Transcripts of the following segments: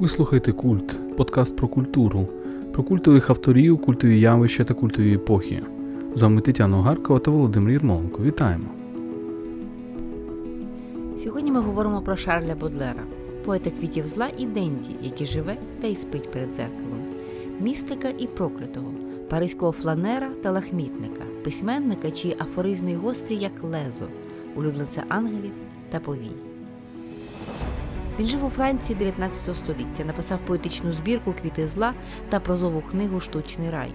Ви слухаєте Культ, подкаст про культуру, про культових авторів, культові явища та культові епохи. З вами Тетяна Огаркова та Володимир Єрмоленко. Вітаємо! Сьогодні ми говоримо про Шарля Бодлера, поета квітів зла і Денді, який живе та й спить перед дзеркалом, містика і проклятого, паризького фланера та лахмітника, письменника, чиї афоризми гострі, як лезо, улюбленця ангелів та повій. Він жив у Франції 19 століття, написав поетичну збірку Квіти зла та прозову книгу Штучний рай.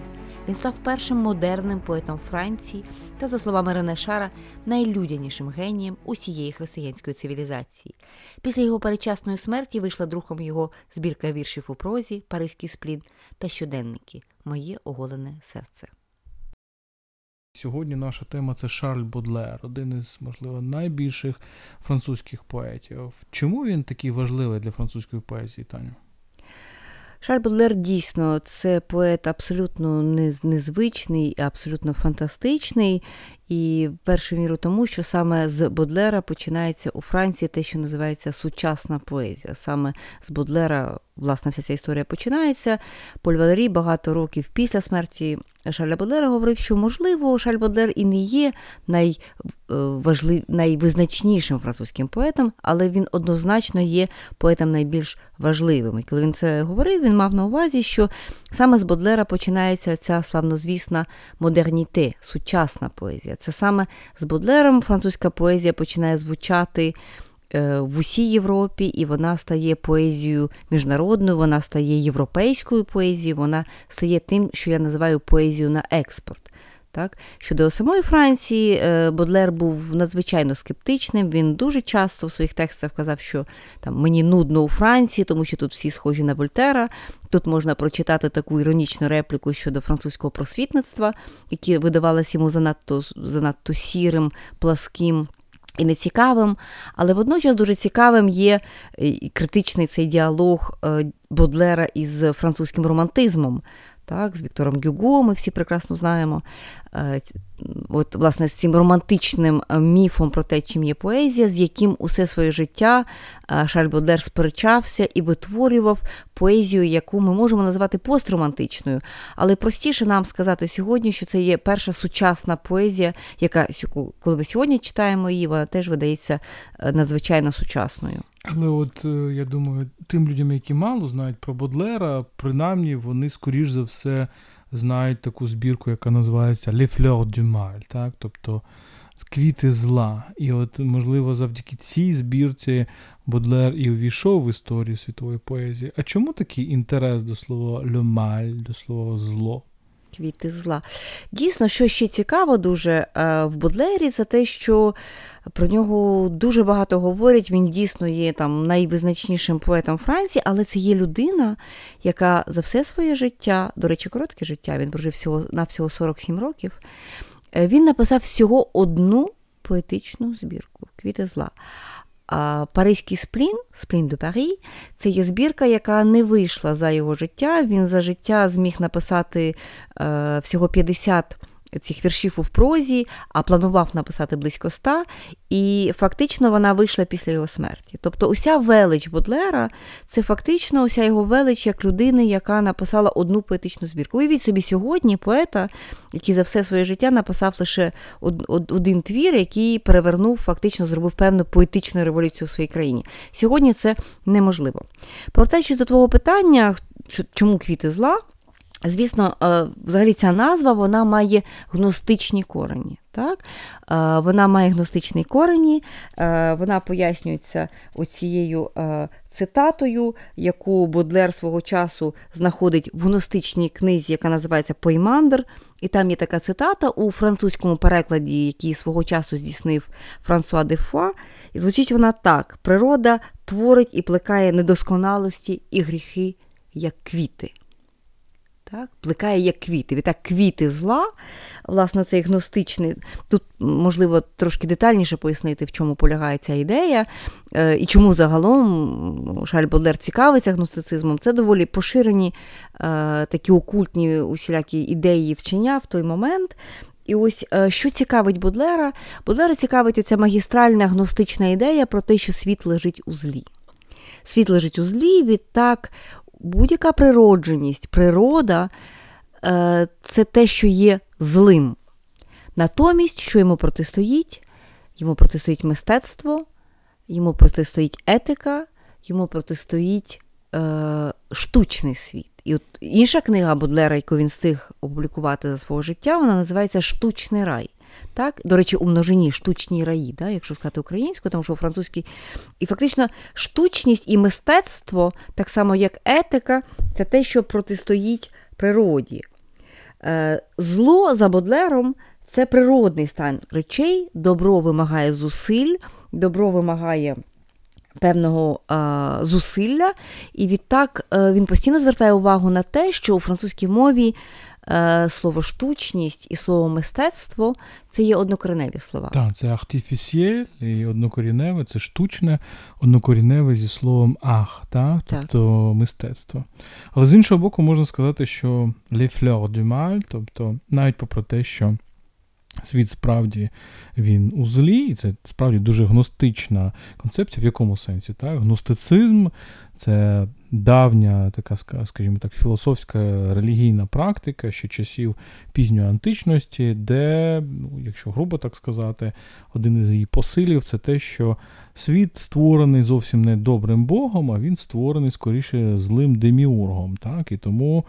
Він став першим модерним поетом Франції та, за словами Рене Шара, найлюдянішим генієм усієї християнської цивілізації. Після його перечасної смерті вийшла друком його збірка віршів у прозі, Паризький сплін та щоденники Моє оголене серце. Сьогодні наша тема це Шарль Бодлер, один із, можливо, найбільших французьких поетів. Чому він такий важливий для французької поезії, Таню? Шарль Бодлер дійсно це поет абсолютно незвичний, абсолютно фантастичний. І першу міру тому, що саме з Бодлера починається у Франції те, що називається сучасна поезія. Саме з Бодлера, власне, вся ця історія починається. Поль Валерій багато років після смерті Шарля Бодлера говорив, що, можливо, Шарль Бодлер і не є найважлив... найвизначнішим французьким поетом, але він однозначно є поетом найбільш важливим. І коли він це говорив, він мав на увазі, що саме з Бодлера починається ця славнозвісна модерніте, сучасна поезія. Це саме з Бодлером французька поезія починає звучати. Е, в усій Європі, і вона стає поезією міжнародною, вона стає європейською поезією, вона стає тим, що я називаю поезією на експорт. Так? Щодо самої Франції, е, Бодлер був надзвичайно скептичним. Він дуже часто в своїх текстах казав, що там мені нудно у Франції, тому що тут всі схожі на Вольтера. Тут можна прочитати таку іронічну репліку щодо французького просвітництва, яке видавалося йому занадто занадто сірим, пласким і нецікавим, але водночас дуже цікавим є е, критичний цей діалог е, Бодлера із французьким романтизмом так, з Віктором Гюго, ми всі прекрасно знаємо. Е, от, власне, з цим романтичним е, міфом про те, чим є поезія, з яким усе своє життя е, Шарль Бодлер сперечався і витворював поезію, яку ми можемо називати постромантичною. Але простіше нам сказати сьогодні, що це є перша сучасна поезія, яка, коли ми сьогодні читаємо її, вона теж видається надзвичайно сучасною. Але от е, я думаю, тим людям, які мало знають про Бодлера, принаймні вони, скоріш за все, знають таку збірку, яка називається Les Fleurs du Mal, так? тобто квіти зла. І от, можливо, завдяки цій збірці Бодлер і увійшов в історію світової поезії. А чому такий інтерес до слова le mal, до слова зло? Квіти зла. Дійсно, що ще цікаво дуже е, в Бодлері, це те, що про нього дуже багато говорять. Він дійсно є там найвизначнішим поетом Франції, але це є людина, яка за все своє життя, до речі, коротке життя, він прожив всього на всього 47 років. Е, він написав всього одну поетичну збірку Квіти зла. Паризький сплін, сплін до Парі, це є збірка, яка не вийшла за його життя. Він за життя зміг написати е, всього 50 цих віршів у прозі, а планував написати близько ста, і фактично вона вийшла після його смерті. Тобто, уся велич Бодлера це фактично уся його велич як людини, яка написала одну поетичну збірку. Уявіть собі сьогодні поета, який за все своє життя написав лише один твір, який перевернув, фактично зробив певну поетичну революцію у своїй країні. Сьогодні це неможливо. Повертаючись до твого питання, чому квіти зла? Звісно, е, взагалі ця назва вона має гностичні корені. Так? Е, вона має гностичні корені, е, вона пояснюється оцією цитатою, яку Бодлер свого часу знаходить в гностичній книзі, яка називається Поймандр. І там є така цитата у французькому перекладі, який свого часу здійснив Франсуа де Фуа. І звучить вона так: природа творить і плекає недосконалості і гріхи, як квіти так, плекає як квіти. Відтак квіти зла, власне, цей гностичний. Тут, можливо, трошки детальніше пояснити, в чому полягає ця ідея, е, і чому загалом Шарль Бодлер цікавиться гностицизмом. Це доволі поширені е, такі окультні усілякі ідеї вчення в той момент. І ось що цікавить Бодлера? Бодлера цікавить оця магістральна гностична ідея про те, що світ лежить у злі. Світ лежить у злі, відтак будь-яка природженість, природа це те, що є злим. Натомість, що йому протистоїть? Йому протистоїть мистецтво, йому протистоїть етика, йому протистоїть е, штучний світ. І от інша книга Бодлера, яку він встиг опублікувати за свого життя, вона називається Штучний рай. Так? До речі, у множині штучні раї, да? якщо сказати українською, тому що у французькій. І фактично штучність і мистецтво, так само як етика, це те, що протистоїть природі. Е, Зло за Бодлером це природний стан речей, добро вимагає зусиль, добро вимагає певного а, зусилля, і відтак е, він постійно звертає увагу на те, що у французькій мові е, слово штучність і слово мистецтво це є однокореневі слова. Так, це артифісієль і однокоріневе, це штучне, однокоріневе зі словом ах, так? тобто так. мистецтво. Але з іншого боку, можна сказати, що les fleurs du mal, тобто навіть попри те, що Світ справді він у злі, і це справді дуже гностична концепція. В якому сенсі? Так? Гностицизм це давня така, скажімо так, філософська релігійна практика ще часів пізньої античності, де, ну, якщо грубо так сказати, один із її посилів це те, що світ створений зовсім не добрим Богом, а він створений скоріше злим деміургом. Так? І тому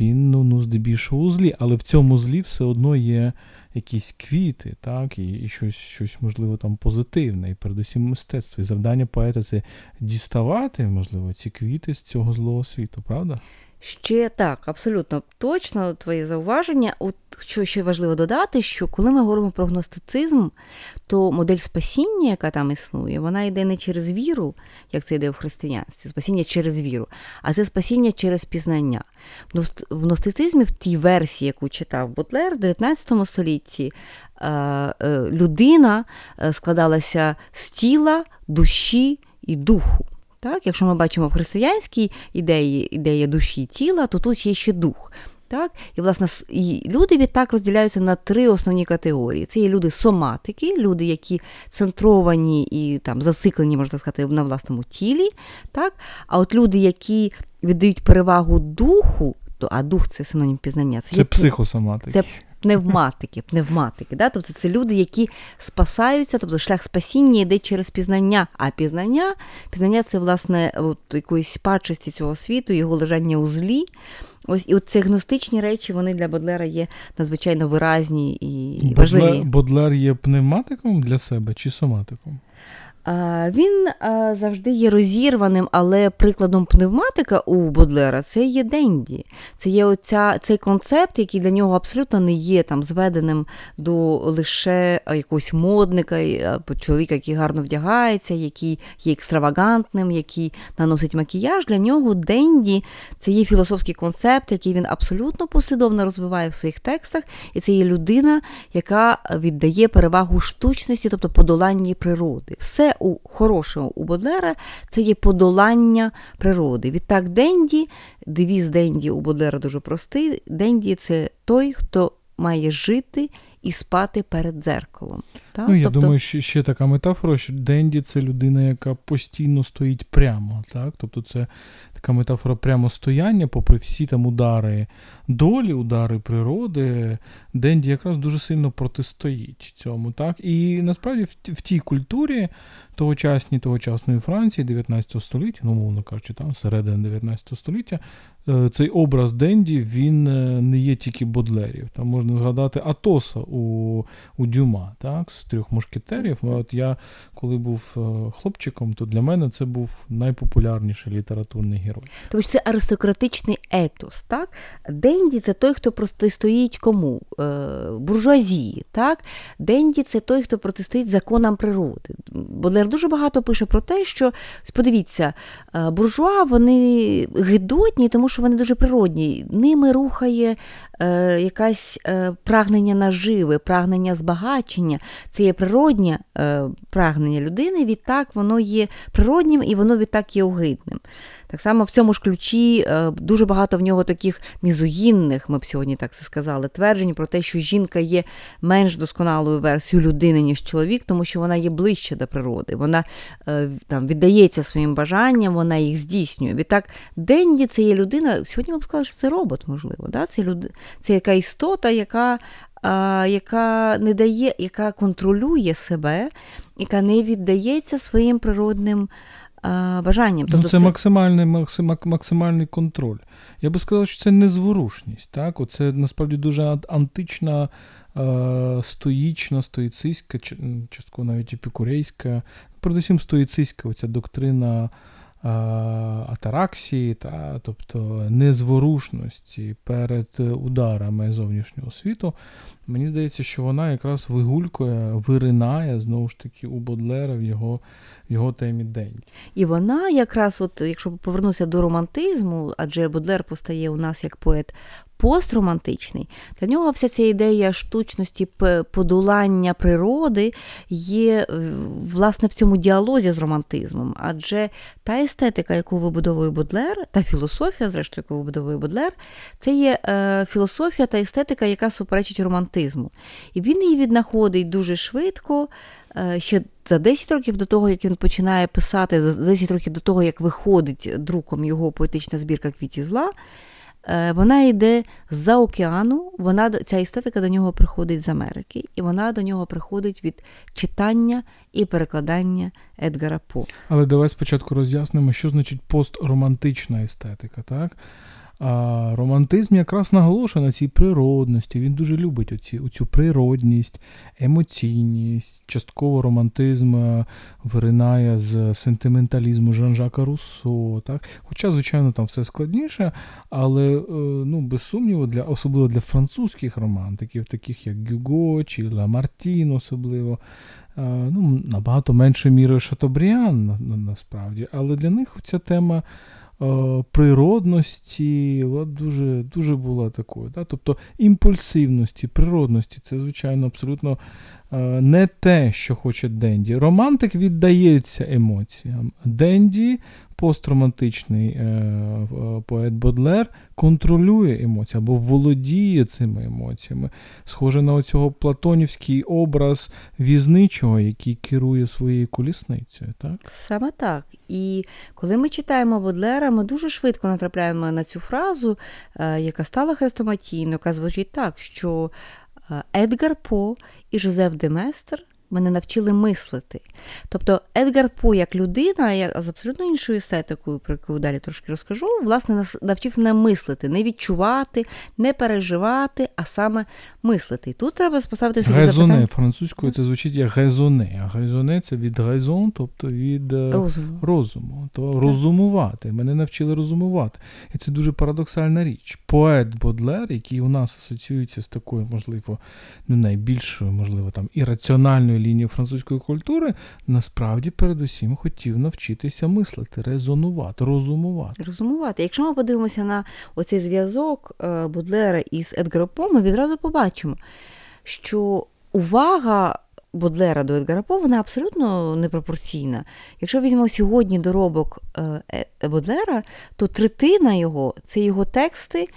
він ну, ну, здебільшого у злі, але в цьому злі все одно є якісь квіти, так, і і щось, щось, можливо, там позитивне, і передусім мистецтво. І завдання поета це діставати, можливо, ці квіти з цього злого світу, правда? Ще так, абсолютно точно твоє зауваження. От що ще важливо додати, що коли ми говоримо про гностицизм, то модель спасіння, яка там існує, вона йде не через віру, як це йде в християнстві, спасіння через віру, а це спасіння через пізнання. В гностицизмі, в тій версії, яку читав Бутлер, в 19 столітті е, е, людина е, складалася з тіла, душі і духу. Так? Якщо ми бачимо в християнській ідеї ідея душі і тіла, то тут є ще дух. Так? І, власне, і люди відтак розділяються на три основні категорії. Це є люди соматики, люди, які центровані і там зациклені, можна сказати, на власному тілі. Так? А от люди, які віддають перевагу духу, а дух це синонім пізнання. Це, це є психосоматики. Це пневматики, пневматики. Да? Тобто це люди, які спасаються, тобто шлях спасіння йде через пізнання. А пізнання пізнання це, власне, от якоїсь спадчості цього світу, його лежання у злі. Ось і от ці гностичні речі вони для Бодлера є надзвичайно виразні і важливі. Бодлер, Бодлер є пневматиком для себе чи соматиком? Він завжди є розірваним, але прикладом пневматика у Бодлера це є Денді. Це є оця, цей концепт, який для нього абсолютно не є там зведеним до лише якогось модника, чоловіка, який гарно вдягається, який є екстравагантним, який наносить макіяж. Для нього Денді це є філософський концепт, який він абсолютно послідовно розвиває в своїх текстах, і це є людина, яка віддає перевагу штучності, тобто подоланні природи. Все у хорошого у Бодлера це є подолання природи. Відтак Денді, девіз Денді у Бодлера дуже простий. Денді це той, хто має жити і спати перед дзеркалом. Так? Ну, Я тобто... думаю, що ще така метафора, що Денді це людина, яка постійно стоїть прямо. Так? Тобто це така метафора прямостояння, попри всі там удари долі, удари природи. Денді якраз дуже сильно протистоїть цьому. Так? І насправді в, в тій культурі тогочасній тогочасної Франції 19 століття, ну, мовно кажучи, там середина 19 століття, е, цей образ Денді він е, не є тільки Бодлерів. Там можна згадати Атоса у у Дюма, так, з трьох мушкетерів. От Я коли був е, хлопчиком, то для мене це був найпопулярніший літературний герой. Тому що це аристократичний етос. так? Денді це той, хто протистоїть кому? Буржуазії. так? Денді це той, хто протистоїть законам природи. Бодлер дуже багато пише про те, що подивіться, е, буржуа вони гидотні, тому що вони дуже природні. Ними рухає е, якесь е, прагнення наживи, прагнення збагачення. Це є природнє е, прагнення людини, відтак воно є природнім і воно відтак є огидним. Так само в цьому ж ключі е, дуже багато в нього таких мізогінних, ми б сьогодні так це сказали, тверджень про те, що жінка є менш досконалою версією людини, ніж чоловік, тому що вона є ближче до природи. Вона е, там віддається своїм бажанням, вона їх здійснює. Відтак, Денді це є людина. Сьогодні ми б сказали, що це робот, можливо. Да? Це люд... це яка істота, яка яка не дає, яка контролює себе, яка не віддається своїм природним бажанням. Ну, тобто ну, Це, це... Максимальний максимальний контроль. Я би сказав, що це незворушність. Так? Оце насправді дуже антична, стоїчна, стоїцистська, частково навіть епікурейська, передусім стоїцистська оця доктрина атараксії, та, тобто незворушності перед ударами зовнішнього світу, мені здається, що вона якраз вигулькує, виринає знову ж таки у Бодлера в його в його темі день. І вона якраз, от, якщо повернутися до романтизму, адже Бодлер постає у нас як поет постромантичний, для нього вся ця ідея штучності подолання природи є власне в цьому діалозі з романтизмом. Адже та естетика, яку вибудовує Бодлер, та філософія, зрештою, яку вибудовує Бодлер, це є е, філософія та естетика, яка суперечить романтизму. І він її віднаходить дуже швидко. Е, ще за 10 років до того, як він починає писати, за 10 років до того, як виходить друком його поетична збірка квіті зла, е, вона йде з-за океану, вона, ця естетика до нього приходить з Америки, і вона до нього приходить від читання і перекладання Едгара По. Але давай спочатку роз'яснимо, що значить постромантична естетика, так? А романтизм якраз наголошує на цій природності. Він дуже любить оці, оцю природність, емоційність. Частково романтизм е, виринає з сентименталізму Жан-Жака Руссо. Так? Хоча, звичайно, там все складніше, але е, ну, без сумніву, для, особливо для французьких романтиків, таких як Гюго чи Ламартін, особливо. Е, ну, Набагато меншою мірою Шатобріан насправді, але для них ця тема природності, от дуже дуже була такою. Да? Тобто імпульсивності, природності це, звичайно, абсолютно е, не те, що хоче Денді. Романтик віддається емоціям. Денді постромантичний е, е, поет Бодлер контролює емоції або володіє цими емоціями. Схоже на оцього платонівський образ візничого, який керує своєю колісницею. так? Саме так. І коли ми читаємо Бодлера, ми дуже швидко натрапляємо на цю фразу, е, яка стала хрестоматійною, яка звучить так, що Едгар По і Жозеф Деместер мене навчили мислити. Тобто Едгар По як людина, я з абсолютно іншою естетикою, про яку далі трошки розкажу, власне, навчив мене мислити, не відчувати, не переживати, а саме мислити. І тут треба поставити собі Резоне. запитання. Французькою це звучить як резоне. А резоне це від резон, тобто від е, розуму. розуму. То так. розумувати. Мене навчили розумувати. І це дуже парадоксальна річ. Поет Бодлер, який у нас асоціюється з такою, можливо, ну найбільшою, можливо, там ірраціональною основною лінією французької культури, насправді передусім хотів навчитися мислити, резонувати, розумувати. Розумувати. Якщо ми подивимося на оцей зв'язок е, Будлера із Едгаром ми відразу побачимо, що увага. Бодлера до Едгара По, вона абсолютно непропорційна. Якщо візьмемо сьогодні доробок е, е, Бодлера, то третина його це його тексти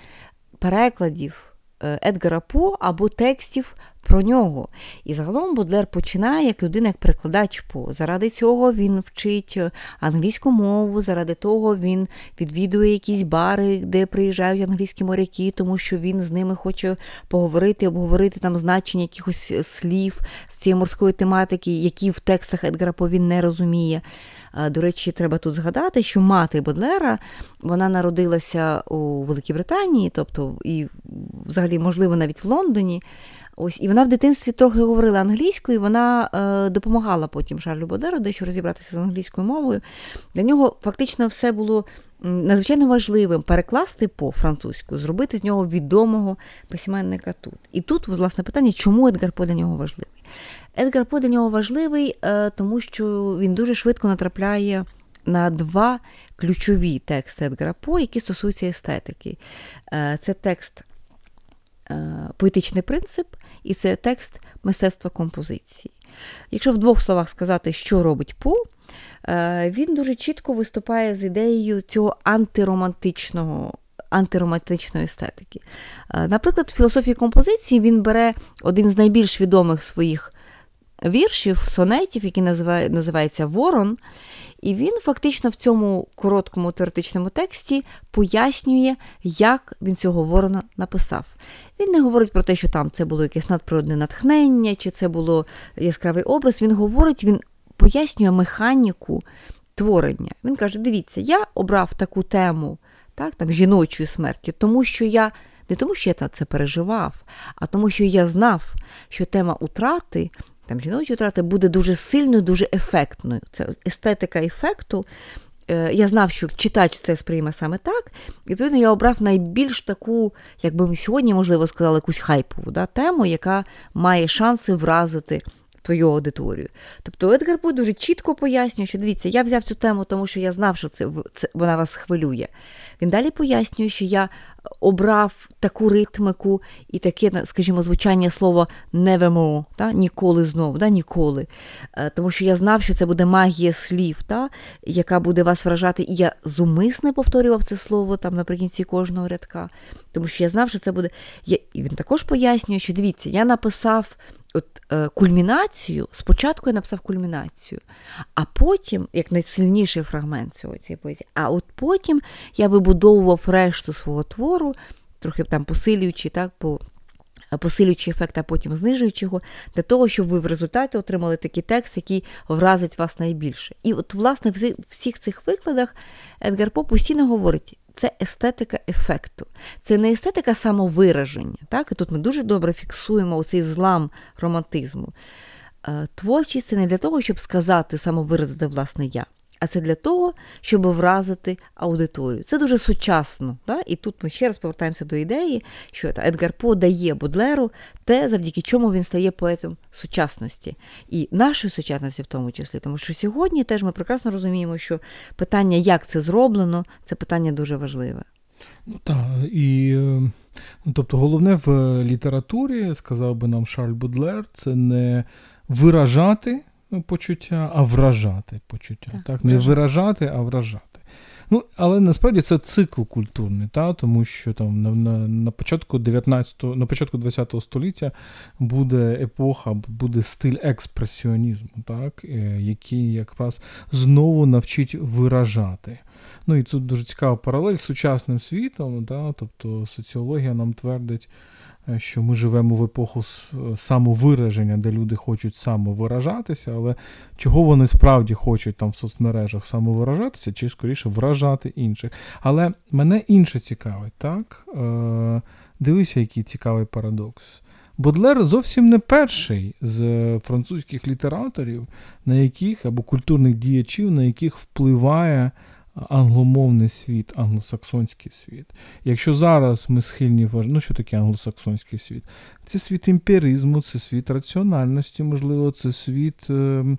перекладів Едгара По або текстів про нього. І загалом Бодлер починає як людина, як перекладач По. Заради цього він вчить е, англійську мову, заради того він відвідує якісь бари, де приїжджають англійські моряки, тому що він з ними хоче поговорити, обговорити там значення якихось слів з цієї морської тематики, які в текстах Едгара По він не розуміє. До речі, треба тут згадати, що мати Бодлера вона народилася у Великій Британії, тобто і взагалі, можливо, навіть в Лондоні. Ось, І вона в дитинстві трохи говорила англійською, і вона е, допомагала потім Шарлю Бодеру дещо розібратися з англійською мовою. Для нього фактично все було надзвичайно важливим перекласти по французьку, зробити з нього відомого письменника тут. І тут, власне, питання, чому Едгар По для нього важливий? Едгар По для нього важливий, е, тому що він дуже швидко натрапляє на два ключові тексти Едгара По, які стосуються естетики. Е, це текст е, поетичний принцип і це текст мистецтва композиції. Якщо в двох словах сказати, що робить По, він дуже чітко виступає з ідеєю цього антиромантичного. Антиромантичної естетики. Наприклад, в філософії композиції він бере один з найбільш відомих своїх віршів, сонетів, який називає, називається Ворон, і він фактично в цьому короткому теоретичному тексті пояснює, як він цього ворона написав. Він не говорить про те, що там це було якесь надприродне натхнення, чи це було яскравий образ. Він говорить, він пояснює механіку творення. Він каже: дивіться, я обрав таку тему так, там, жіночої смерті, тому що я. Не тому, що я це переживав, а тому, що я знав, що тема утрати там жіночі втрати буде дуже сильною, дуже ефектною. Це естетика ефекту. Е, я знав, що читач це сприйме саме так, і відповідно я обрав найбільш таку, як би ми сьогодні, можливо, сказали, якусь хайпову да, тему, яка має шанси вразити твою аудиторію. Тобто Едгар По дуже чітко пояснює, що дивіться, я взяв цю тему, тому що я знав, що це, це вона вас хвилює. Він далі пояснює, що я обрав таку ритмику і таке, скажімо, звучання слова nevermore, та? ніколи знову, да? ніколи. Е, тому що я знав, що це буде магія слів, та? яка буде вас вражати. І я зумисне повторював це слово там наприкінці кожного рядка, тому що я знав, що це буде. Я... І він також пояснює, що дивіться, я написав от, кульмінацію, спочатку я написав кульмінацію, а потім, як найсильніший фрагмент цього цієї поезії, а от потім я вибудовував решту свого твору, трохи там посилюючи, так, по. Посилюючи ефект, а потім знижуючи його, для того, щоб ви в результаті отримали такий текст, який вразить вас найбільше. І от, власне, в всіх цих викладах Едгар По постійно говорить: це естетика ефекту, це не естетика самовираження. Так? І тут ми дуже добре фіксуємо цей злам романтизму. Е, творчість це не для того, щоб сказати, самовиразити власне я а це для того, щоб вразити аудиторію. Це дуже сучасно. Да? І тут ми ще раз повертаємося до ідеї, що Едгар По дає Будлеру те, завдяки чому він стає поетом сучасності і нашої сучасності в тому числі. Тому що сьогодні теж ми прекрасно розуміємо, що питання, як це зроблено, це питання дуже важливе. Ну так, і ну, тобто головне в літературі, сказав би нам Шарль Будлер, це не виражати почуття, а вражати почуття. Так, так? Не виражати, а вражати. Ну, Але насправді це цикл культурний, та? тому що там на на, на початку 19, на початку 20 століття буде епоха, буде стиль експресіонізму, так? Е, який якраз знову навчить виражати. Ну і тут дуже цікава паралель з сучасним світом, да? тобто соціологія нам твердить. Е, що ми живемо в епоху самовираження, де люди хочуть самовиражатися, але чого вони справді хочуть там в соцмережах самовиражатися, чи скоріше вражати інших. Але мене інше цікавить, так? Е, Дивися, який цікавий парадокс. Бодлер зовсім не перший з французьких літераторів, на яких або культурних діячів, на яких впливає англомовний світ, англосаксонський світ. Якщо зараз ми схильні вважати, ну що таке англосаксонський світ? Це світ імперізму, це світ раціональності, можливо, це світ ем,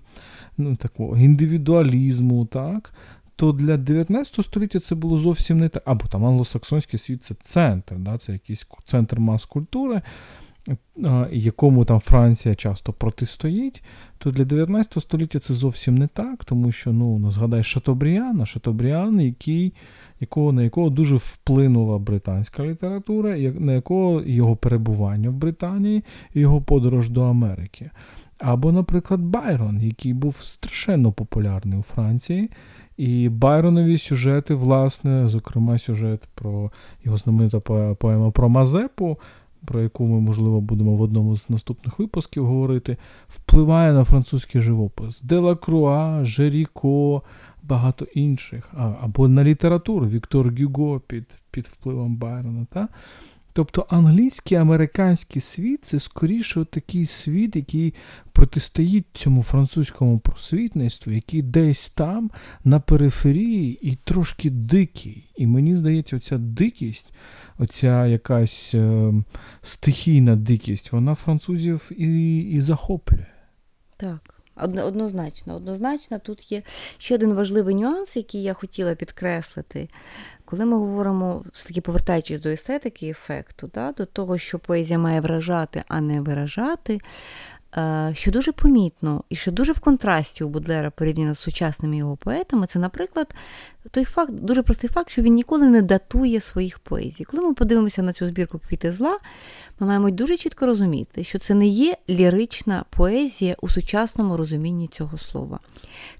ну, такого індивідуалізму, так? То для 19 століття це було зовсім не так. Або там англосаксонський світ це центр, да? це якийсь центр мас культури якому там Франція часто протистоїть, то для 19 століття це зовсім не так, тому що ну, ну згадай Шатобріана, Шатобріан, який, якого, на якого дуже вплинула британська література, на якого його перебування в Британії і його подорож до Америки. Або, наприклад, Байрон, який був страшенно популярний у Франції. І Байронові сюжети, власне, зокрема, сюжет про його знаменита поема про Мазепу, про яку ми, можливо, будемо в одному з наступних випусків говорити, впливає на французький живопис. Делакруа, Жеріко, багато інших, а, або на літературу Віктор Гюго під під впливом Байрона. Та? Тобто англійський американський світ це скоріше такий світ, який протистоїть цьому французькому просвітництву, який десь там на периферії і трошки дикий. І мені здається, оця дикість, оця якась е, стихійна дикість, вона французів і, і захоплює. Так. Однозначно, однозначно, тут є ще один важливий нюанс, який я хотіла підкреслити. Коли ми говоримо, все-таки повертаючись до естетики ефекту, да, до того, що поезія має вражати, а не виражати, е, що дуже помітно і що дуже в контрасті у Будлера порівняно з сучасними його поетами, це, наприклад, той факт, дуже простий факт, що він ніколи не датує своїх поезій. Коли ми подивимося на цю збірку квіти зла, ми маємо дуже чітко розуміти, що це не є лірична поезія у сучасному розумінні цього слова.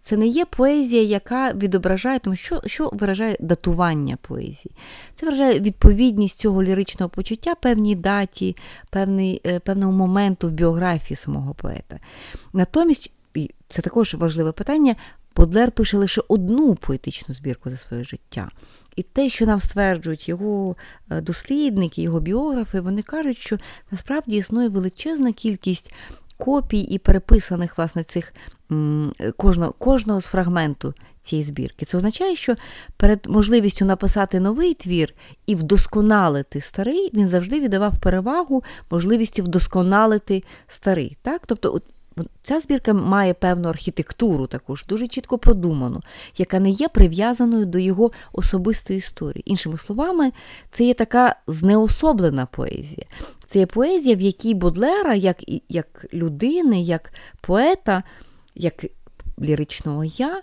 Це не є поезія, яка відображає, тому що що виражає датування поезії. Це виражає відповідність цього ліричного почуття певній даті, певний, е, певному моменту в біографії самого поета. Натомість, і це також важливе питання, Бодлер пише лише одну поетичну збірку за своє життя. І те, що нам стверджують його е, дослідники, його біографи, вони кажуть, що насправді існує величезна кількість копій і переписаних власне цих кожного, кожного з фрагменту цієї збірки. Це означає, що перед можливістю написати новий твір і вдосконалити старий, він завжди віддавав перевагу можливістю вдосконалити старий. Так? Тобто, Ця збірка має певну архітектуру також, дуже чітко продуману, яка не є прив'язаною до його особистої історії. Іншими словами, це є така знеособлена поезія. Це є поезія, в якій Бодлера, як як людини, як поета, як ліричного я,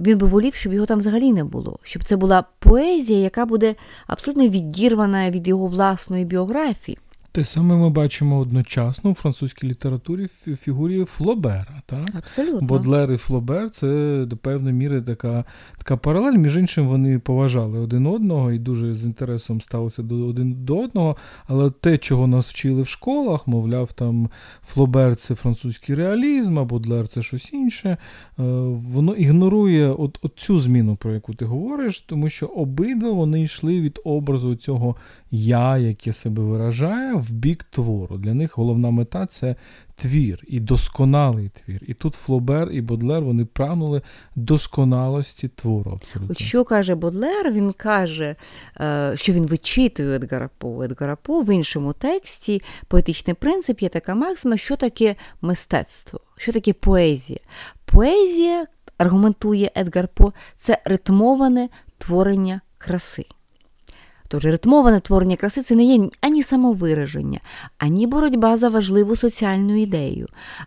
він би волів, щоб його там взагалі не було. Щоб це була поезія, яка буде абсолютно відірвана від його власної біографії. Те саме ми бачимо одночасно у французькій літературі в фігурі Флобера. Так? Абсолютно. Бодлер і Флобер це до певної міри така така паралель. Між іншим, вони поважали один одного і дуже з інтересом ставилися до один до одного. Але те, чого нас вчили в школах, мовляв, там Флобер це французький реалізм, а Бодлер це щось інше. Е, воно ігнорує от, от цю зміну, про яку ти говориш, тому що обидва вони йшли від образу цього я, яке себе виражає, в бік твору. Для них головна мета це твір і досконалий твір. І тут Флобер і Бодлер вони прагнули досконалості твору. абсолютно. От Що каже Бодлер? Він каже, е, що він вичитує Едгара По. Едгара По в іншому тексті поетичний принцип є така максима, що таке мистецтво, що таке поезія. Поезія, аргументує Едгар По, це ритмоване творення краси. Тож ритмоване творення краси це не є ані самовираження, ані боротьба за важливу соціальну ідею,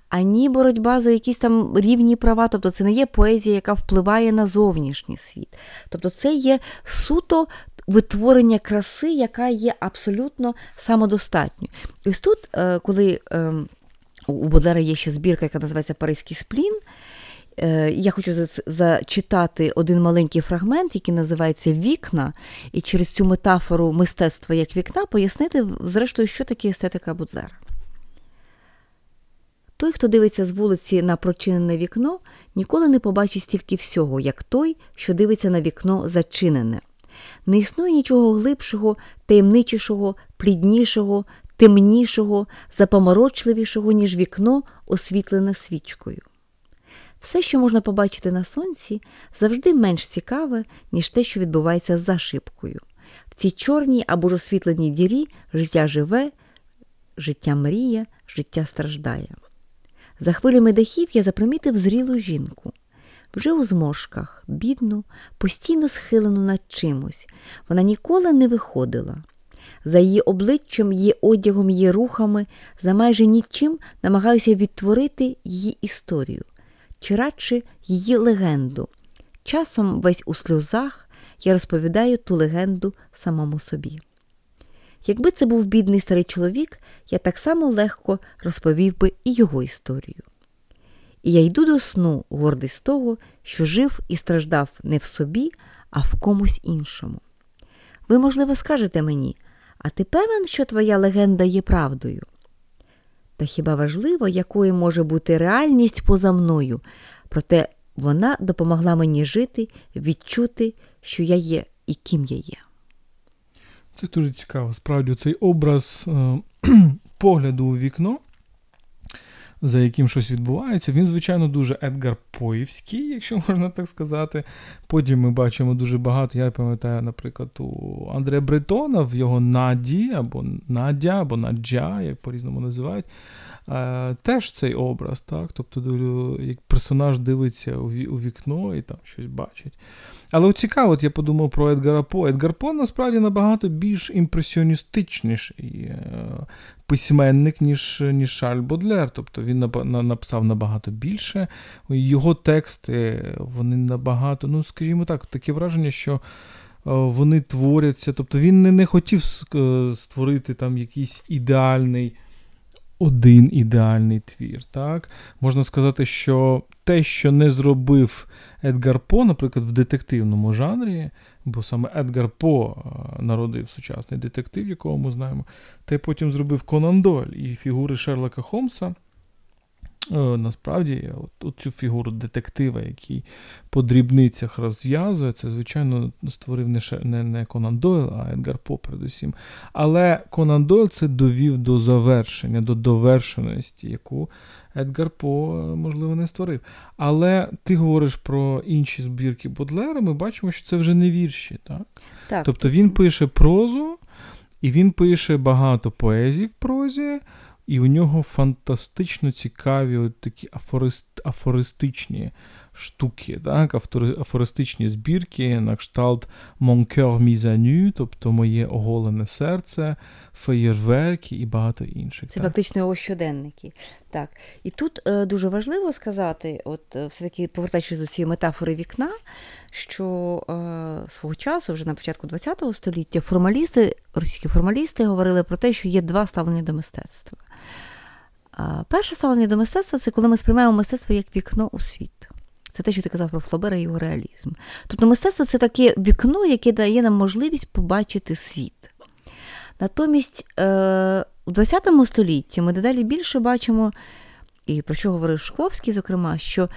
ані боротьба за якісь там рівні права. Тобто це не є поезія, яка впливає на зовнішній світ. Тобто це є суто витворення краси, яка є абсолютно самодостатньою. І ось тут, е, коли ем, у Бодлера є ще збірка, яка називається Паризький сплін. Е, я хочу зачитати один маленький фрагмент, який називається Вікна, і через цю метафору мистецтва як вікна пояснити, зрештою, що таке естетика Будлера. Той, хто дивиться з вулиці на прочинене вікно, ніколи не побачить стільки всього, як той, що дивиться на вікно зачинене. Не існує нічого глибшого, таємничішого, пліднішого, темнішого, запоморочливішого, ніж вікно, освітлене свічкою. Все, що можна побачити на сонці, завжди менш цікаве, ніж те, що відбувається за шибкою. В цій чорній або ж освітленій дірі життя живе, життя мріє, життя страждає. За хвилями дахів я запримітив зрілу жінку. Вже у зморшках, бідну, постійно схилену над чимось. Вона ніколи не виходила. За її обличчям, її одягом, її рухами, за майже нічим намагаюся відтворити її історію чи радше її легенду. Часом весь у сльозах я розповідаю ту легенду самому собі. Якби це був бідний старий чоловік, я так само легко розповів би і його історію. І я йду до сну, гордий з того, що жив і страждав не в собі, а в комусь іншому. Ви, можливо, скажете мені, а ти певен, що твоя легенда є правдою? Та хіба важливо, якою може бути реальність поза мною, проте вона допомогла мені жити, відчути, що я є і ким я є. Це дуже цікаво. Справді, цей образ е, погляду у вікно за яким щось відбувається. Він, звичайно, дуже Едгар Поївський, якщо можна так сказати. Потім ми бачимо дуже багато. Я пам'ятаю, наприклад, у Андрея Бретона в його Наді, або Надя, або Наджа, як по-різному називають. е, теж цей образ, так? Тобто, як персонаж дивиться у вікно і там щось бачить. Але цікаво, от я подумав про Едгара По. Едгар По насправді набагато більш імпресіоністичніший е, письменник, ніж ніж Шарль Бодлер. Тобто він написав набагато більше. Його тексти вони набагато, ну, скажімо так, таке враження, що е, вони творяться. Тобто він не, не хотів е, створити там якийсь ідеальний. Один ідеальний твір. Так? Можна сказати, що те, що не зробив Едгар По, наприклад, в детективному жанрі, бо саме Едгар По е, народив сучасний детектив, якого ми знаємо, те потім зробив Конан Дойль і фігури Шерлока Холмса. Е, насправді, от, цю фігуру детектива, який по дрібницях розв'язує, це, звичайно, створив не не, не Конан Дойл, а Едгар По, передусім. Але Конан Дойл це довів до завершення, до довершеності, яку Едгар По, можливо, не створив. Але ти говориш про інші збірки Бодлера, ми бачимо, що це вже не вірші. Так? Так. Тобто він пише прозу, і він пише багато поезій в прозі. І у нього фантастично цікаві от такі афорист, афористичні штуки, так? афористичні збірки, на кшталт Mon cœur mis à nu, тобто моє оголене серце, феєрверки і багато інших. Це так? фактично його щоденники. Так. І тут е, дуже важливо сказати, от е, все-таки повертаючись до цієї метафори вікна, що е, свого часу, вже на початку ХХ століття, формалісти, російські формалісти говорили про те, що є два ставлення до мистецтва. Перше ставлення до мистецтва це коли ми сприймаємо мистецтво як вікно у світ. Це те, що ти казав про Флобера і його реалізм. Тобто мистецтво це таке вікно, яке дає нам можливість побачити світ. Натомість е, у ХХ столітті ми дедалі більше бачимо, і про що говорив Шкловський, зокрема, що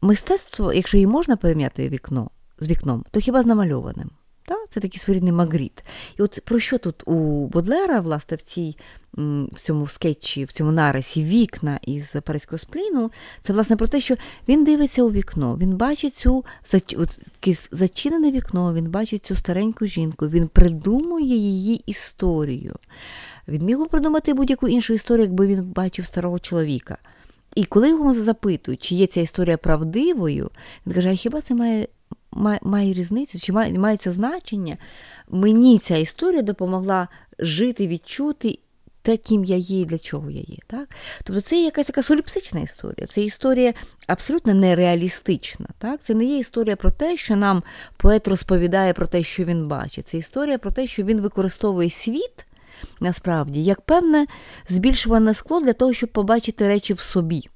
мистецтво, якщо її можна порівняти вікно з вікном, то хіба з намальованим. Та? Це такий своєрідний магріт. І от про що тут у Бодлера, власне, в цій, в цьому скетчі, в цьому нарисі вікна із Паризького спліну, це власне про те, що він дивиться у вікно, він бачить цю зачинене вікно, він бачить цю стареньку жінку, він придумує її історію. Він міг би придумати будь-яку іншу історію, якби він бачив старого чоловіка. І коли його запитують, чи є ця історія правдивою, він каже: а хіба це має має, різницю, чи має, має це значення. Мені ця історія допомогла жити, відчути те, ким я є і для чого я є. Так? Тобто це є якась така соліпсична історія. Це історія абсолютно нереалістична. Так? Це не є історія про те, що нам поет розповідає про те, що він бачить. Це історія про те, що він використовує світ. Насправді, як певне збільшуване скло для того, щоб побачити речі в собі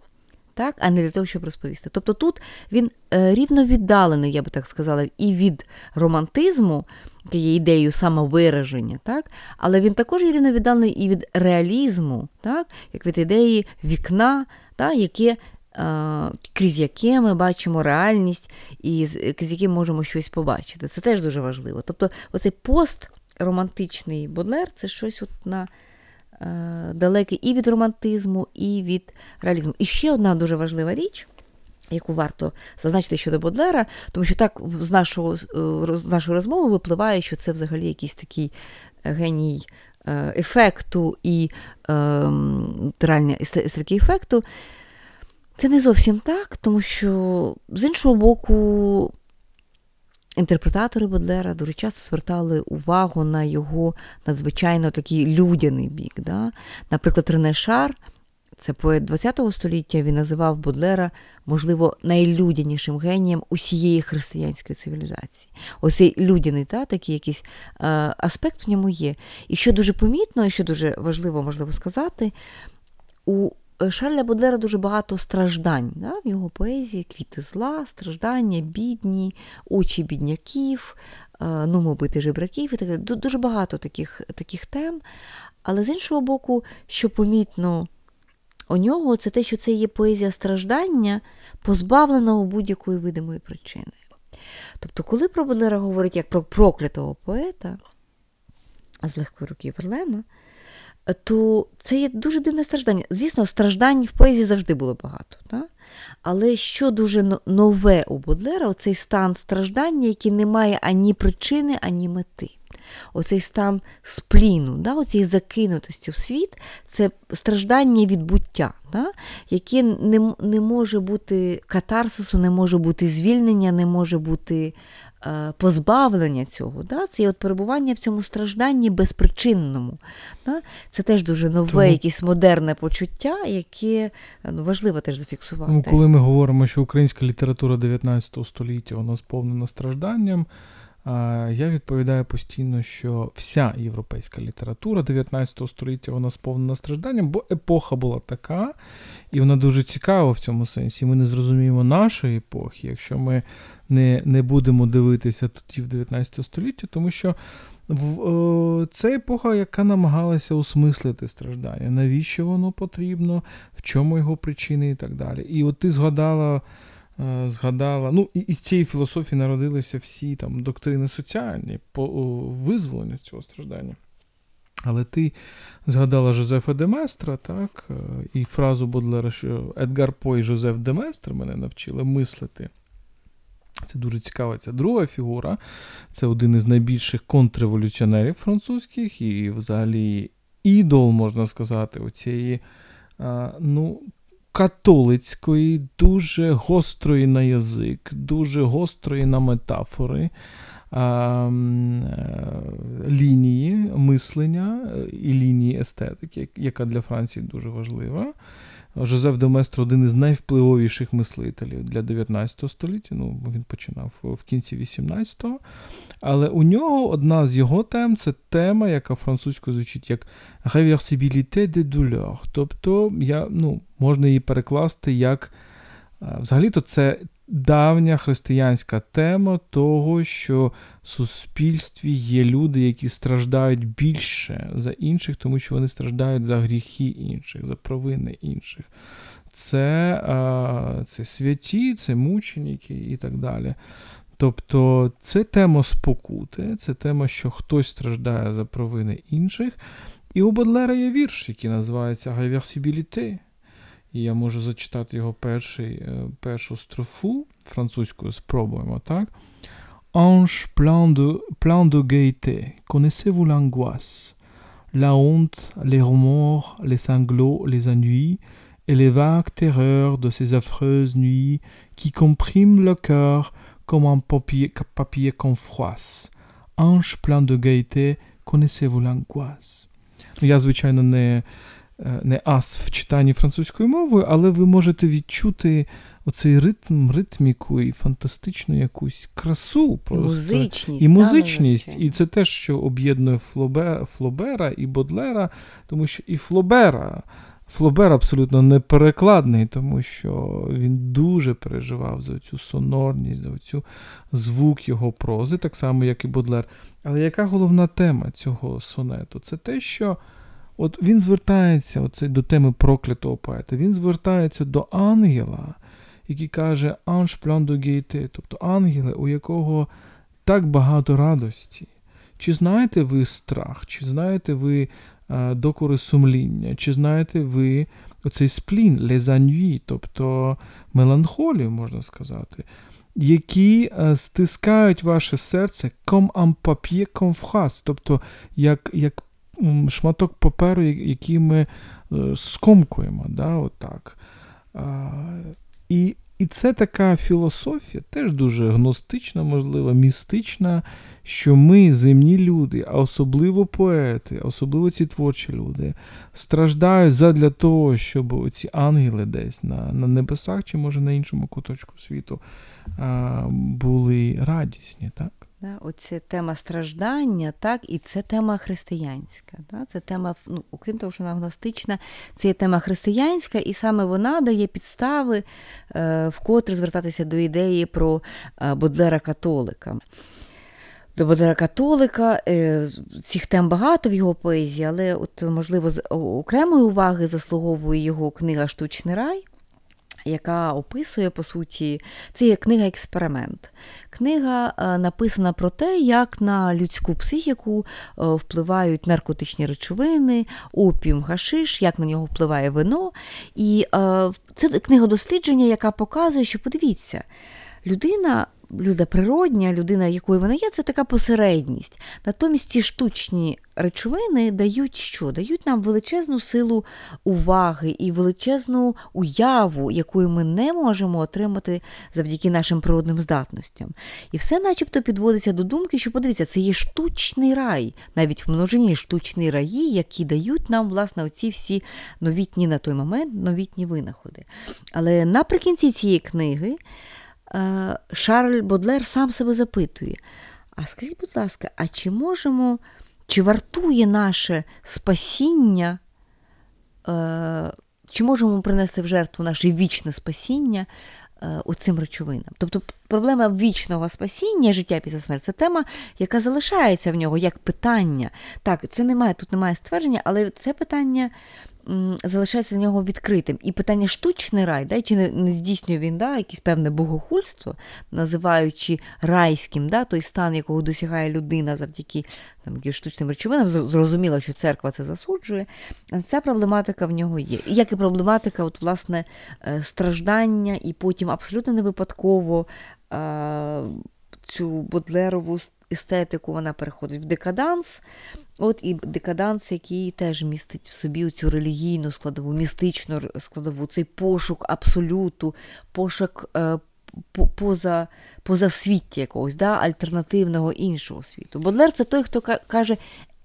так, а не для того, щоб розповісти. Тобто тут він е, рівно віддалений, я би так сказала, і від романтизму, який є ідеєю самовираження, так, але він також є рівно віддалений і від реалізму, так, як від ідеї вікна, так, яке. Е, крізь яке ми бачимо реальність і крізь яке можемо щось побачити. Це теж дуже важливо. Тобто, оцей постромантичний Бодлер це щось от на далекий і від романтизму, і від реалізму. І ще одна дуже важлива річ. Яку варто зазначити щодо Бодлера, тому що так з нашого, е, з нашої розмови випливає, що це взагалі якийсь такий геній е, ефекту і реальний естетики ефекту. Це не зовсім так, тому що з іншого боку, Інтерпретатори Бодлера дуже часто звертали увагу на його надзвичайно такий людяний бік. Да? Наприклад, Рене Шар, це поет ХХ століття, він називав Бодлера, можливо, найлюдянішим генієм усієї християнської цивілізації. Оцей людяний та, такий якийсь е, аспект в ньому є. І що дуже помітно, і що дуже важливо можливо сказати, у Шарля Бодлера дуже багато страждань да, в його поезії, квіти зла, страждання, бідні, очі бідняків, е, ну, бити жебраків і так далі. Дуже багато таких, таких тем. Але з іншого боку, що помітно у нього, це те, що це є поезія страждання, позбавленого будь-якої видимої причини. Тобто, коли про Бодлера говорить як про проклятого поета з легкої руки Верлена, то це є дуже дивне страждання. Звісно, страждань в поезії завжди було багато. Так? Але що дуже нове у Бодлера, оцей стан страждання, який не має ані причини, ані мети. оцей стан спліну, да, оцієї закинутості в світ, це страждання від буття, да, яке не не може бути катарсису, не може бути звільнення, не може бути позбавлення цього. Да, Це от перебування в цьому стражданні безпричинному. Да, Це теж дуже нове, Тому... якесь модерне почуття, яке ну, важливо теж зафіксувати. Ну, Коли ми говоримо, що українська література 19 століття вона сповнена стражданням. Я відповідаю постійно, що вся європейська література 19 століття вона сповнена стражданням, бо епоха була така, і вона дуже цікава в цьому сенсі. Ми не зрозуміємо нашої епохи, якщо ми не не будемо дивитися тоді в 19 столітті, тому що це епоха, яка намагалася осмислити страждання, навіщо воно потрібно, в чому його причини і так далі. І от ти згадала. Е, згадала. Ну, і з цієї філософії народилися всі там доктрини соціальні по визволенню з цього страждання. Але ти згадала Жозефа Деместра, так, е, і фразу Бодлера, що Едгар По і Жозеф Деместр мене навчили мислити. Це дуже цікава ця друга фігура. Це один із найбільших контрреволюціонерів французьких, і взагалі ідол, можна сказати, оцієї е, ну, католицької, дуже гострої на язик, дуже гострої на метафори а, е, лінії мислення і лінії естетики, яка для Франції дуже важлива. Жозеф Деместр один із найвпливовіших мислителів для 19 століття. Ну, він починав в кінці 18-го. Але у нього одна з його тем це тема, яка французькою звучить як реверсибіліте де douleur. Тобто я, ну, можна її перекласти як. Взагалі-то це давня християнська тема того, що в суспільстві є люди, які страждають більше за інших, тому що вони страждають за гріхи інших, за провини інших. Це, Це святі, це мученики і так далі. Тобто це тема спокути, це тема, що хтось страждає за провини інших. І у Бодлера є вірш, який називається Гайверсібіліте. І я можу зачитати його перший, першу строфу французькою спробуємо, так? Ange plein de, plein de gaieté, connaissez-vous l'angoisse, la honte, les remords, les sanglots, les ennuis, et les vagues terreurs de ces affreuses nuits qui compriment le cœur comme un papier, papier qu'on froisse. Ange plein de gaieté, connaissez-vous l'angoisse. Я, звичайно, не не ас в читанні французькою мовою, але ви можете відчути оцей ритм, ритміку і фантастичну якусь красу. Просто. І музичність. І музичність. І це те, що об'єднує Флобе, Флобера і Бодлера, тому що і Флобера. Флобер абсолютно неперекладний, тому що він дуже переживав за цю сонорність, за цю звук його прози, так само, як і Бодлер. Але яка головна тема цього сонету? Це те, що от він звертається оце, до теми проклятого поета, він звертається до ангела, який каже Анж план до гейте, тобто ангели, у якого так багато радості. Чи знаєте ви страх, чи знаєте ви а, докори сумління, чи знаєте ви оцей сплін, лезаньві, тобто меланхолію, можна сказати, які а, стискають ваше серце ком ампап'є конфрас, тобто як як шматок паперу, який ми е, скомкуємо. да, отак. І і це така філософія, теж дуже гностична, можливо, містична, що ми, земні люди, а особливо поети, особливо ці творчі люди, страждають задля того, щоб ці ангели десь на на небесах чи, може, на іншому куточку світу були радісні. так? Да, Оце тема страждання, так, і це тема християнська. Да? Це тема, ну, окрім того, що вона агностична, це є тема християнська, і саме вона дає підстави, е, вкотре звертатися до ідеї про е, Бодлера католика. До Бодлера католика е, цих тем багато в його поезії, але, от, можливо, з окремої уваги заслуговує його книга Штучний рай яка описує, по суті, це є книга-експеримент. Книга е, написана про те, як на людську психіку е, впливають наркотичні речовини, опіум, гашиш, як на нього впливає вино. І е, це книга дослідження, яка показує, що подивіться, людина людина природня, людина, якою вона є, це така посередність. Натомість ці штучні речовини дають що? Дають нам величезну силу уваги і величезну уяву, якою ми не можемо отримати завдяки нашим природним здатностям. І все начебто підводиться до думки, що подивіться, це є штучний рай, навіть в множині штучні раї, які дають нам, власне, оці всі новітні на той момент новітні винаходи. Але наприкінці цієї книги. Е, Шарль Бодлер сам себе запитує: а скажіть, будь ласка, а чи можемо, чи вартує наше спасіння, е, чи можемо принести в жертву наше вічне спасіння е, оцим речовинам? Тобто проблема вічного спасіння, життя після смерті це тема, яка залишається в нього як питання. Так, це немає, тут немає ствердження, але це питання залишається для нього відкритим. І питання штучний рай, да, чи не, не здійснює він да, якесь певне богохульство, називаючи райським, да, той стан, якого досягає людина завдяки там, штучним речовинам, зрозуміло, що церква це засуджує. Ця проблематика в нього є. Як і проблематика, от, власне, е, страждання, і потім абсолютно не випадково цю Бодлерову естетику вона переходить в декаданс. От і декаданс, який теж містить в собі цю релігійну складову, містичну складову, цей пошук абсолюту, пошук е, поза, поза свіття якогось, да, альтернативного іншого світу. Бодлер це той, хто каже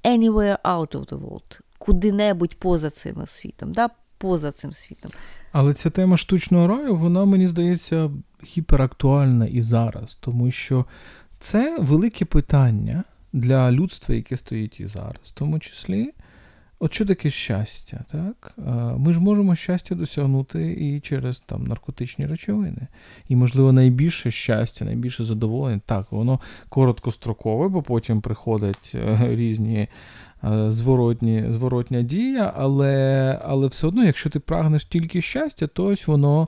anywhere out of the world, куди-небудь поза цим світом, да, поза цим світом. Але ця тема штучного раю, вона, мені здається, гіперактуальна і зараз, тому що це велике питання для людства, яке стоїть і зараз, в тому числі. От що таке щастя? так? Ми ж можемо щастя досягнути і через там, наркотичні речовини. І, можливо, найбільше щастя, найбільше задоволення, так, воно короткострокове, бо потім приходять е, різні е, зворотні, зворотня дія, але але все одно, якщо ти прагнеш тільки щастя, то ось воно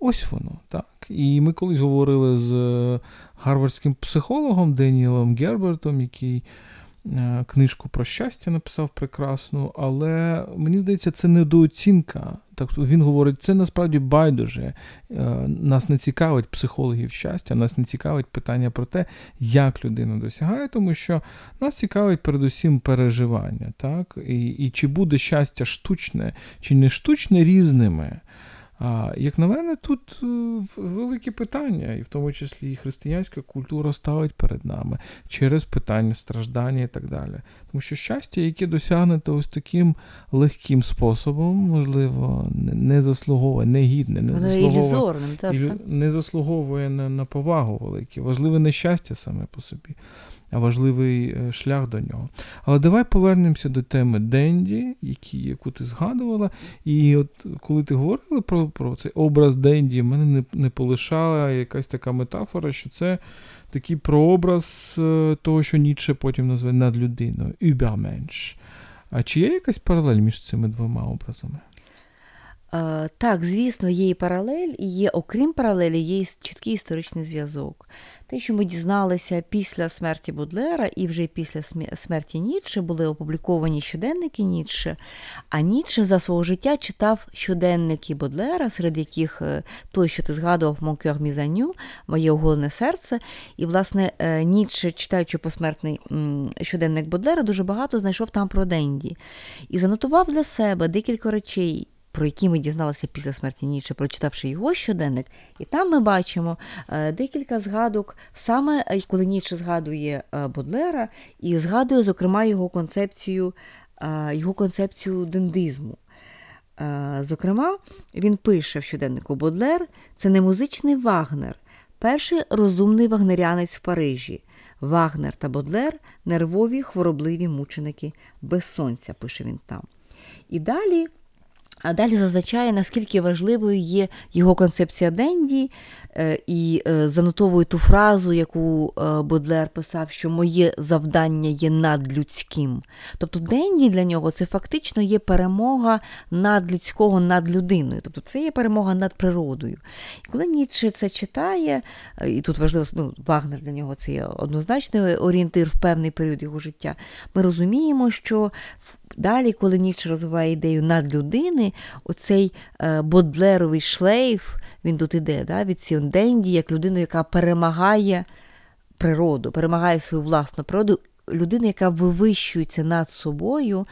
ось воно. так. І ми колись говорили з гарвардським психологом Деніелом Гербертом, який е, книжку про щастя написав прекрасну, але мені здається, це недооцінка. Так він говорить, це насправді байдуже. Е, нас не цікавить психологів щастя, нас не цікавить питання про те, як людина досягає, тому що нас цікавить передусім переживання, так? І, і чи буде щастя штучне, чи не штучне різними. А як на мене, тут е, великі питання, і в тому числі і християнська культура ставить перед нами через питання страждання і так далі. Тому що щастя, яке досягнете ось таким легким способом, можливо, не заслуговує, не гідне, не заслуговує, не заслуговує на, на повагу велику. Важливе не щастя саме по собі важливий е, шлях до нього. Але давай повернемося до теми Денді, які, яку ти згадувала. І от коли ти говорила про про цей образ Денді, мене не не полишала якась така метафора, що це такий прообраз е, того, що Ніцше потім назве над людиною, Übermensch. А чи є якась паралель між цими двома образами? Е, так, звісно, є і паралель, і є, окрім паралелі, є чіткий історичний зв'язок. Те, що ми дізналися після смерті Будлера і вже після смерті Ніцше були опубліковані щоденники Ніцше, а Ніцше за свого життя читав щоденники Бодлера, серед яких е, той, що ти згадував, Монкер Мізаню, Моє оголене серце. І, власне, е, Ніцше, читаючи посмертний щоденник Бодлера, дуже багато знайшов там про Денді. І занотував для себе декілька речей про які ми дізналися після смерті Ніче, прочитавши його щоденник. І там ми бачимо е, декілька згадок, саме е, коли Ніче згадує е, Бодлера і згадує, зокрема, його концепцію, його концепцію дендизму. Зокрема, він пише в щоденнику Бодлер це не музичний Вагнер, перший розумний вагнерянець в Парижі. Вагнер та Бодлер нервові хворобливі мученики без сонця, пише він там. І далі а далі зазначає, наскільки важливою є його концепція Денді, і е, занотовую ту фразу, яку е, Бодлер писав, що моє завдання є надлюдським. Тобто Денді для нього це фактично є перемога надлюдського над людиною. Тобто це є перемога над природою. І коли Ніцше це читає, і тут важливо, ну, Вагнер для нього це є однозначний орієнтир в певний період його життя, ми розуміємо, що далі, коли Ніч розвиває ідею надлюдини, оцей е, бодлеровий шлейф, він тут іде да, від Сіонденді, як людина, яка перемагає природу, перемагає свою власну природу, людина, яка вивищується над собою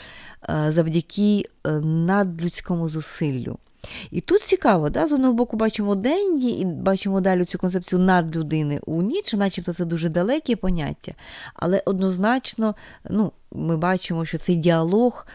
е, завдяки е, надлюдському зусиллю. І тут цікаво, да? з одного боку бачимо Денді і бачимо далі цю концепцію надлюдини у Ніч, начебто це дуже далекі поняття, але однозначно ну, ми бачимо, що цей діалог.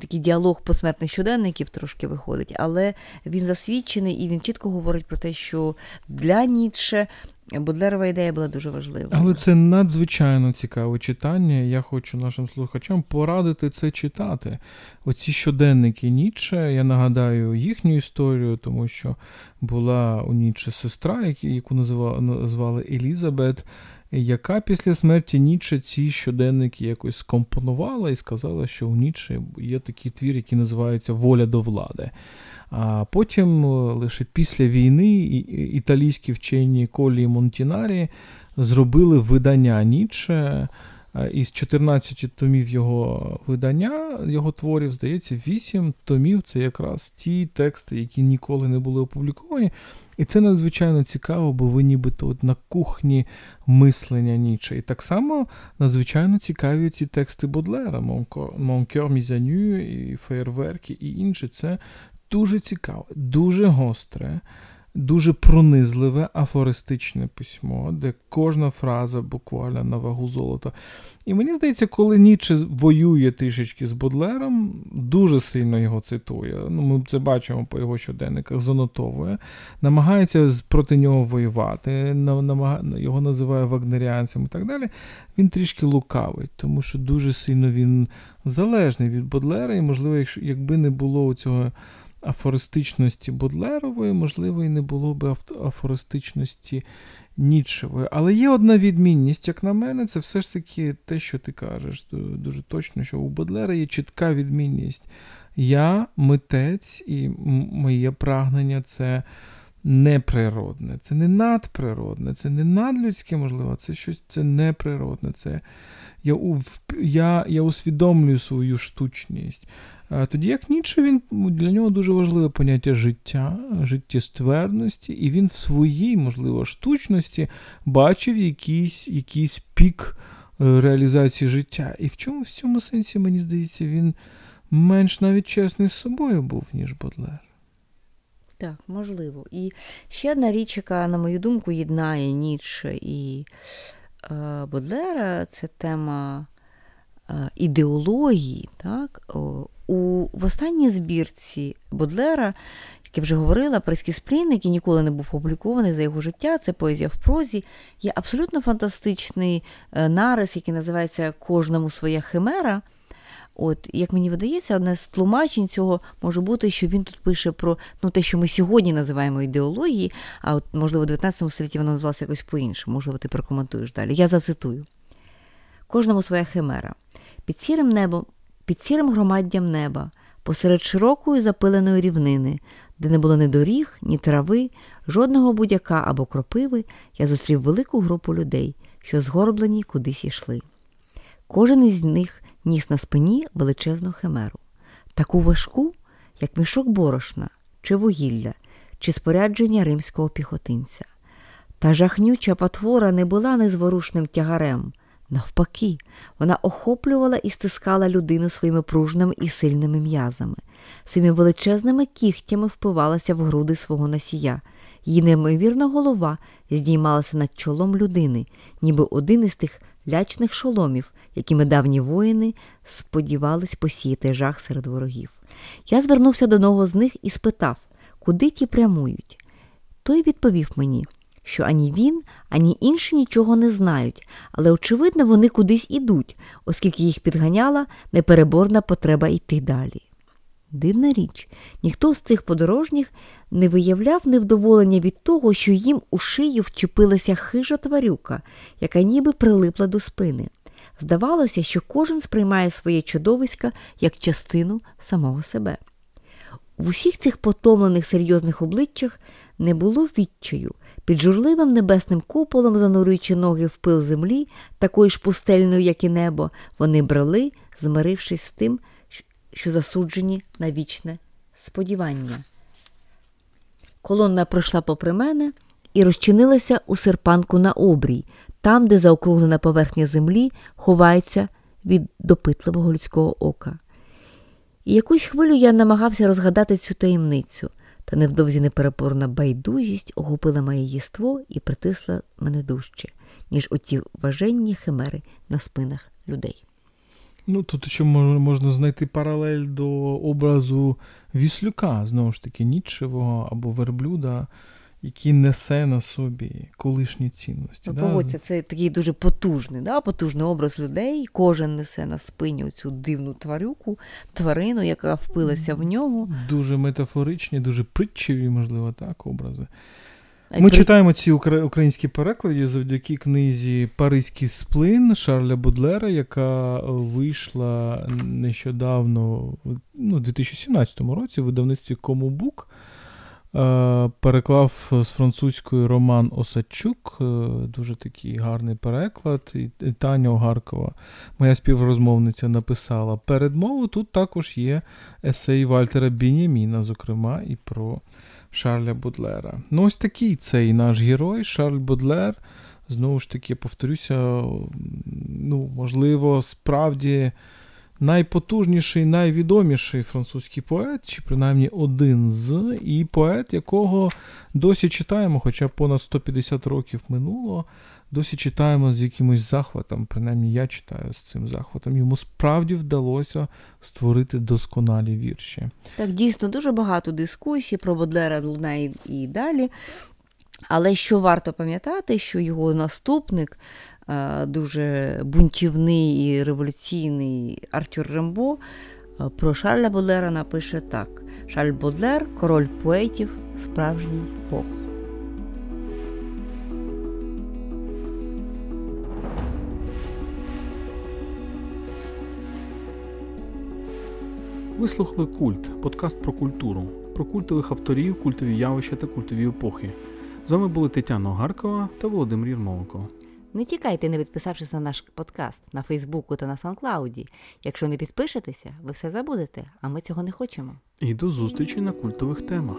Такий діалог посмертних щоденників трошки виходить, але він засвідчений і він чітко говорить про те, що для Ніцше Бодлерова ідея була дуже важлива. Але це надзвичайно цікаве читання. Я хочу нашим слухачам порадити це читати. Оці щоденники Ніче, я нагадаю їхню історію, тому що була у Ніче сестра, яку називали Елізабет, яка після смерті Ніче ці щоденники якось скомпонувала і сказала, що у Ніче є такий твір, який називається Воля до влади. А потім е, лише після війни італійські вчені Колі і Монтінарі зробили видання Ніче. Із 14 томів його видання, його творів, здається, 8 томів це якраз ті тексти, які ніколи не були опубліковані. І це надзвичайно цікаво, бо ви нібито от на кухні мислення Ніче. І так само надзвичайно цікаві ці тексти Бодлера, Монкер Мізаню, і Фейерверки і інші. Це дуже цікаве, дуже гостре, дуже пронизливе афористичне письмо, де кожна фраза буквально на вагу золота. І мені здається, коли Ніче воює трішечки з Бодлером, дуже сильно його цитує. Ну, Ми це бачимо по його щоденниках, занотовує, намагається проти нього воювати, його називає вагнеріанцем і так далі. Він трішки лукавий, тому що дуже сильно він залежний від Бодлера, і, можливо, якщо якби не було цього афористичності Бодлерової, можливо, і не було б афористичності Нічевої. Але є одна відмінність, як на мене, це все ж таки те, що ти кажеш. Дуже точно, що у Бодлера є чітка відмінність. Я митець, і моє прагнення це неприродне, це не надприродне, це не надлюдське, можливо, це щось це неприродне. Це я я, я усвідомлюю свою штучність. Тоді, як Ніче, він для нього дуже важливе поняття життя, життєстверності, і він в своїй, можливо, штучності бачив якийсь якийсь пік е, реалізації життя. І в чому в цьому сенсі, мені здається, він менш навіть чесний з собою був, ніж Бодлер. Так, можливо. І ще одна річ, яка, на мою думку, єднає Ніцше і е, Бодлера, це тема е, ідеології. Так? У, В останній збірці Бодлера, як я вже говорила, Прескісплін, який ніколи не був опублікований за його життя, це поезія в прозі, є абсолютно фантастичний е, нарис, який називається Кожному своя химера. От, Як мені видається, одне з тлумачень цього може бути, що він тут пише про ну, те, що ми сьогодні називаємо ідеології, а от, можливо, в 19 столітті воно називалося якось по-іншому, можливо, ти прокоментуєш далі. Я зацитую. Кожному своя химера. Під сірим небом під сірим громаддям неба, посеред широкої запиленої рівнини, де не було ні доріг, ні трави, жодного будяка або кропиви, я зустрів велику групу людей, що згорблені кудись йшли. Кожен із них ніс на спині величезну химеру, таку важку, як мішок борошна, чи вугілля, чи спорядження римського піхотинця. Та жахнюча потвора не була незворушним тягарем. Навпаки, вона охоплювала і стискала людину своїми пружними і сильними м'язами, своїми величезними кігтями впивалася в груди свого носія. Її неймовірна голова здіймалася над чолом людини, ніби один із тих лячних шоломів, якими давні воїни сподівались посіяти жах серед ворогів. Я звернувся до одного з них і спитав, куди ті прямують. Той відповів мені що ані він, ані інші нічого не знають, але, очевидно, вони кудись ідуть, оскільки їх підганяла непереборна потреба йти далі. Дивна річ, ніхто з цих подорожніх не виявляв невдоволення від того, що їм у шию вчепилася хижа тварюка, яка ніби прилипла до спини. Здавалося, що кожен сприймає своє чудовисько як частину самого себе. В усіх цих потомлених серйозних обличчях не було відчаю, під журливим небесним куполом, занурюючи ноги в пил землі, такою ж пустельною, як і небо, вони брали, змирившись з тим, що засуджені на вічне сподівання. Колонна пройшла попри мене і розчинилася у серпанку на обрій, там, де заокруглена поверхня землі ховається від допитливого людського ока. І якусь хвилю я намагався розгадати цю таємницю, та невдовзі неперепорна байдужість охопила моє єство і притисла мене дужче, ніж оті важенні химери на спинах людей. Ну, тут ще можна знайти паралель до образу Віслюка, знову ж таки, нічевого або верблюда, який несе на собі колишні цінності. Ну, да? погодься, це такий дуже потужний, да? потужний образ людей. Кожен несе на спині цю дивну тварюку, тварину, яка впилася в нього. Дуже метафоричні, дуже притчеві, можливо, так, образи. Ми при- читаємо ці українські переклади завдяки книзі Паризький сплин Шарля Бодлера, яка вийшла нещодавно, ну, у 2017 році в видавництві Комубук. Е, Переклав з французької Роман Осадчук, е, дуже такий гарний переклад. І Таня Огаркова, моя співрозмовниця, написала передмову. Тут також є есей Вальтера Біняміна, зокрема, і про Шарля Бодлера. Ну, ось такий цей наш герой, Шарль Бодлер. Знову ж таки, повторюся, ну, можливо, справді найпотужніший, найвідоміший французький поет, чи принаймні один з, і поет, якого досі читаємо, хоча понад 150 років минуло, досі читаємо з якимось захватом, принаймні я читаю з цим захватом. Йому справді вдалося створити досконалі вірші. Так, дійсно, дуже багато дискусій про Бодлера лунає і далі. Але що варто пам'ятати, що його наступник, дуже бунтівний і революційний Артюр Рембо, е, про Шарля Бодлера напише так: Шарль Бодлер, король поетів, справжній Бог. Ви слухали Культ, подкаст про культуру, про культових авторів, культові явища та культові епохи. З вами були Тетяна Огаркова та Володимир Єрмоленко. Не тікайте, не підписавшись на наш подкаст на Фейсбуку та на Санклауді. Якщо не підпишетеся, ви все забудете, а ми цього не хочемо. І до зустрічі на культових темах.